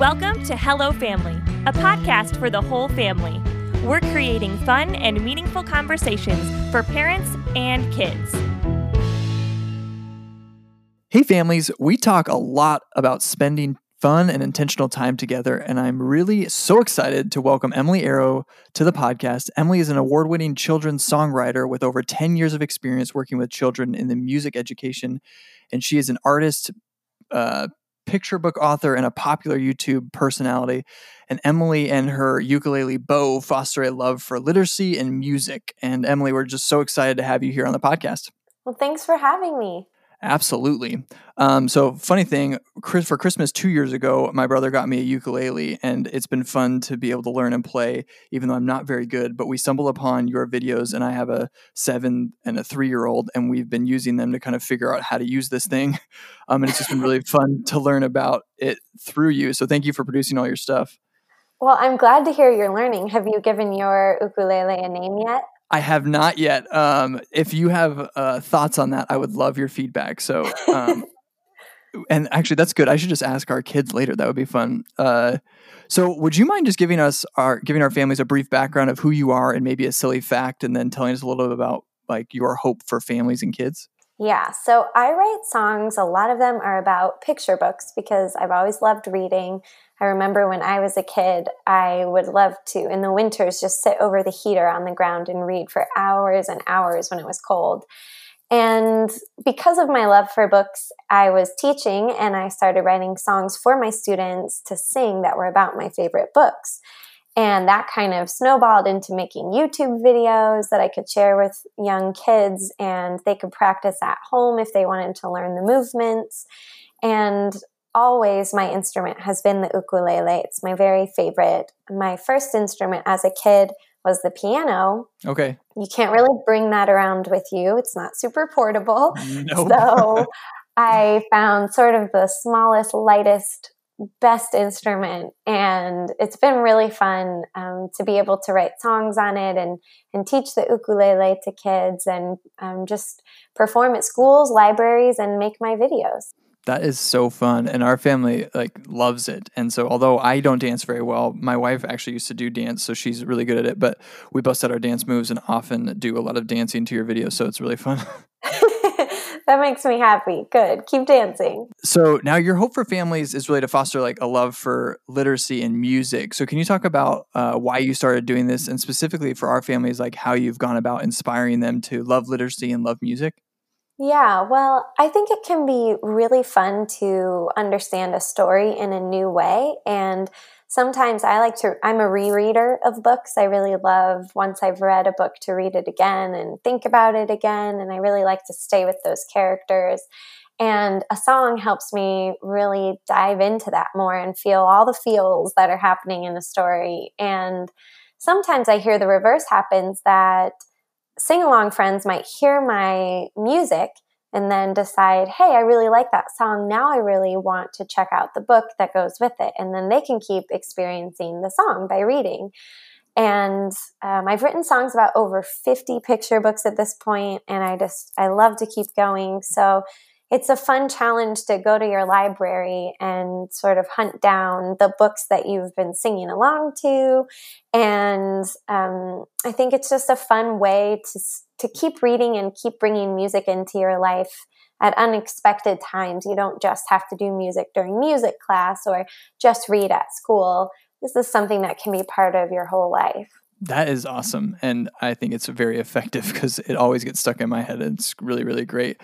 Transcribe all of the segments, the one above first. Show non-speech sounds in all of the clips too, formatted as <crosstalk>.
Welcome to Hello Family, a podcast for the whole family. We're creating fun and meaningful conversations for parents and kids. Hey, families, we talk a lot about spending fun and intentional time together, and I'm really so excited to welcome Emily Arrow to the podcast. Emily is an award winning children's songwriter with over 10 years of experience working with children in the music education, and she is an artist. Uh, picture book author and a popular YouTube personality. And Emily and her ukulele bow foster a love for literacy and music. And Emily, we're just so excited to have you here on the podcast. Well, thanks for having me. Absolutely. Um, so, funny thing, Chris, for Christmas two years ago, my brother got me a ukulele, and it's been fun to be able to learn and play, even though I'm not very good. But we stumbled upon your videos, and I have a seven and a three year old, and we've been using them to kind of figure out how to use this thing. <laughs> Um, and it's just been really fun to learn about it through you. So, thank you for producing all your stuff. Well, I'm glad to hear you're learning. Have you given your ukulele a name yet? I have not yet. Um, if you have uh, thoughts on that, I would love your feedback. So, um, <laughs> and actually, that's good. I should just ask our kids later. That would be fun. Uh, so, would you mind just giving us our giving our families a brief background of who you are and maybe a silly fact, and then telling us a little bit about like your hope for families and kids? Yeah, so I write songs. A lot of them are about picture books because I've always loved reading. I remember when I was a kid, I would love to, in the winters, just sit over the heater on the ground and read for hours and hours when it was cold. And because of my love for books, I was teaching and I started writing songs for my students to sing that were about my favorite books. And that kind of snowballed into making YouTube videos that I could share with young kids and they could practice at home if they wanted to learn the movements. And always my instrument has been the ukulele. It's my very favorite. My first instrument as a kid was the piano. Okay. You can't really bring that around with you. It's not super portable. <laughs> Nope. So I found sort of the smallest, lightest, best instrument, and it's been really fun um, to be able to write songs on it and and teach the ukulele to kids and um, just perform at schools, libraries, and make my videos. That is so fun, and our family like loves it. And so, although I don't dance very well, my wife actually used to do dance, so she's really good at it. But we both set our dance moves and often do a lot of dancing to your videos, so it's really fun. <laughs> that makes me happy. Good, keep dancing. So now, your hope for families is really to foster like a love for literacy and music. So, can you talk about uh, why you started doing this, and specifically for our families, like how you've gone about inspiring them to love literacy and love music? Yeah, well, I think it can be really fun to understand a story in a new way. And sometimes I like to, I'm a rereader of books. I really love once I've read a book to read it again and think about it again. And I really like to stay with those characters. And a song helps me really dive into that more and feel all the feels that are happening in a story. And sometimes I hear the reverse happens that sing along friends might hear my music and then decide, hey, I really like that song. Now I really want to check out the book that goes with it. And then they can keep experiencing the song by reading. And um, I've written songs about over 50 picture books at this point, and I just, I love to keep going. So it's a fun challenge to go to your library and sort of hunt down the books that you've been singing along to. And um, I think it's just a fun way to, to keep reading and keep bringing music into your life at unexpected times. You don't just have to do music during music class or just read at school. This is something that can be part of your whole life. That is awesome. And I think it's very effective <laughs> because it always gets stuck in my head. It's really, really great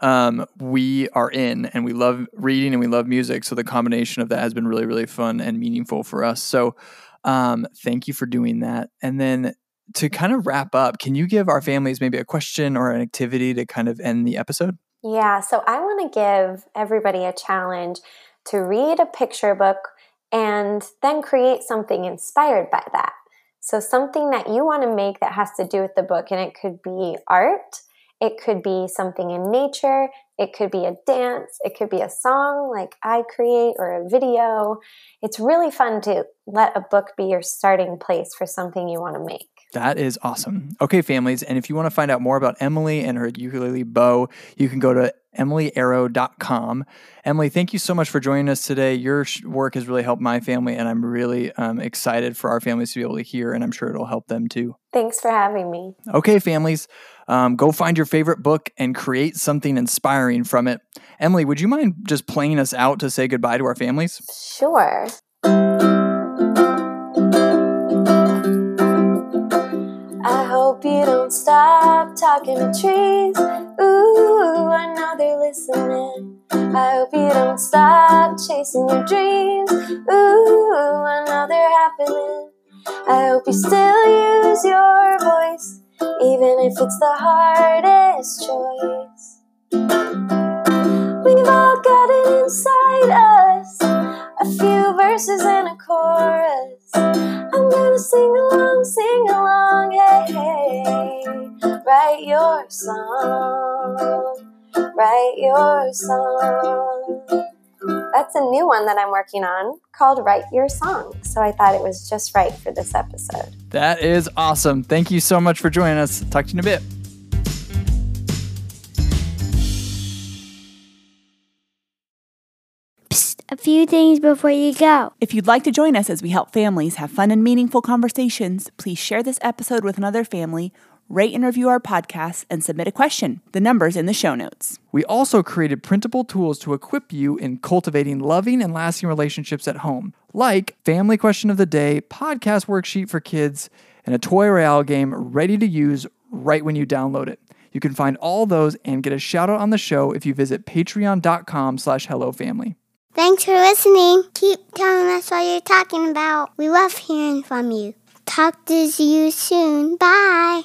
um, we are in and we love reading and we love music. So the combination of that has been really, really fun and meaningful for us. So um, thank you for doing that. And then to kind of wrap up, can you give our families maybe a question or an activity to kind of end the episode? Yeah, so I want to give everybody a challenge to read a picture book and then create something inspired by that. So, something that you want to make that has to do with the book, and it could be art, it could be something in nature. It could be a dance. It could be a song like I create or a video. It's really fun to let a book be your starting place for something you want to make. That is awesome. Okay, families. And if you want to find out more about Emily and her ukulele bow, you can go to emilyarrow.com. Emily, thank you so much for joining us today. Your work has really helped my family, and I'm really um, excited for our families to be able to hear, and I'm sure it'll help them too. Thanks for having me. Okay, families, um, go find your favorite book and create something inspiring from it. Emily, would you mind just playing us out to say goodbye to our families? Sure. I hope you don't stop talking to trees. Ooh, I know they're listening. I hope you don't stop chasing your dreams. Ooh, I know they're happening. I hope you still use your voice, even if it's the hardest choice. We've all got it inside us, a few verses and a chorus. I'm gonna sing along, sing along, hey, hey. Write your song, write your song. That's a new one that I'm working on called Write Your Song. So I thought it was just right for this episode. That is awesome. Thank you so much for joining us. Talk to you in a bit. a few things before you go. If you'd like to join us as we help families have fun and meaningful conversations, please share this episode with another family, rate and review our podcast, and submit a question. The number's in the show notes. We also created printable tools to equip you in cultivating loving and lasting relationships at home, like Family Question of the Day, podcast worksheet for kids, and a toy royale game ready to use right when you download it. You can find all those and get a shout out on the show if you visit patreon.com slash hellofamily. Thanks for listening. Keep telling us what you're talking about. We love hearing from you. Talk to you soon. Bye.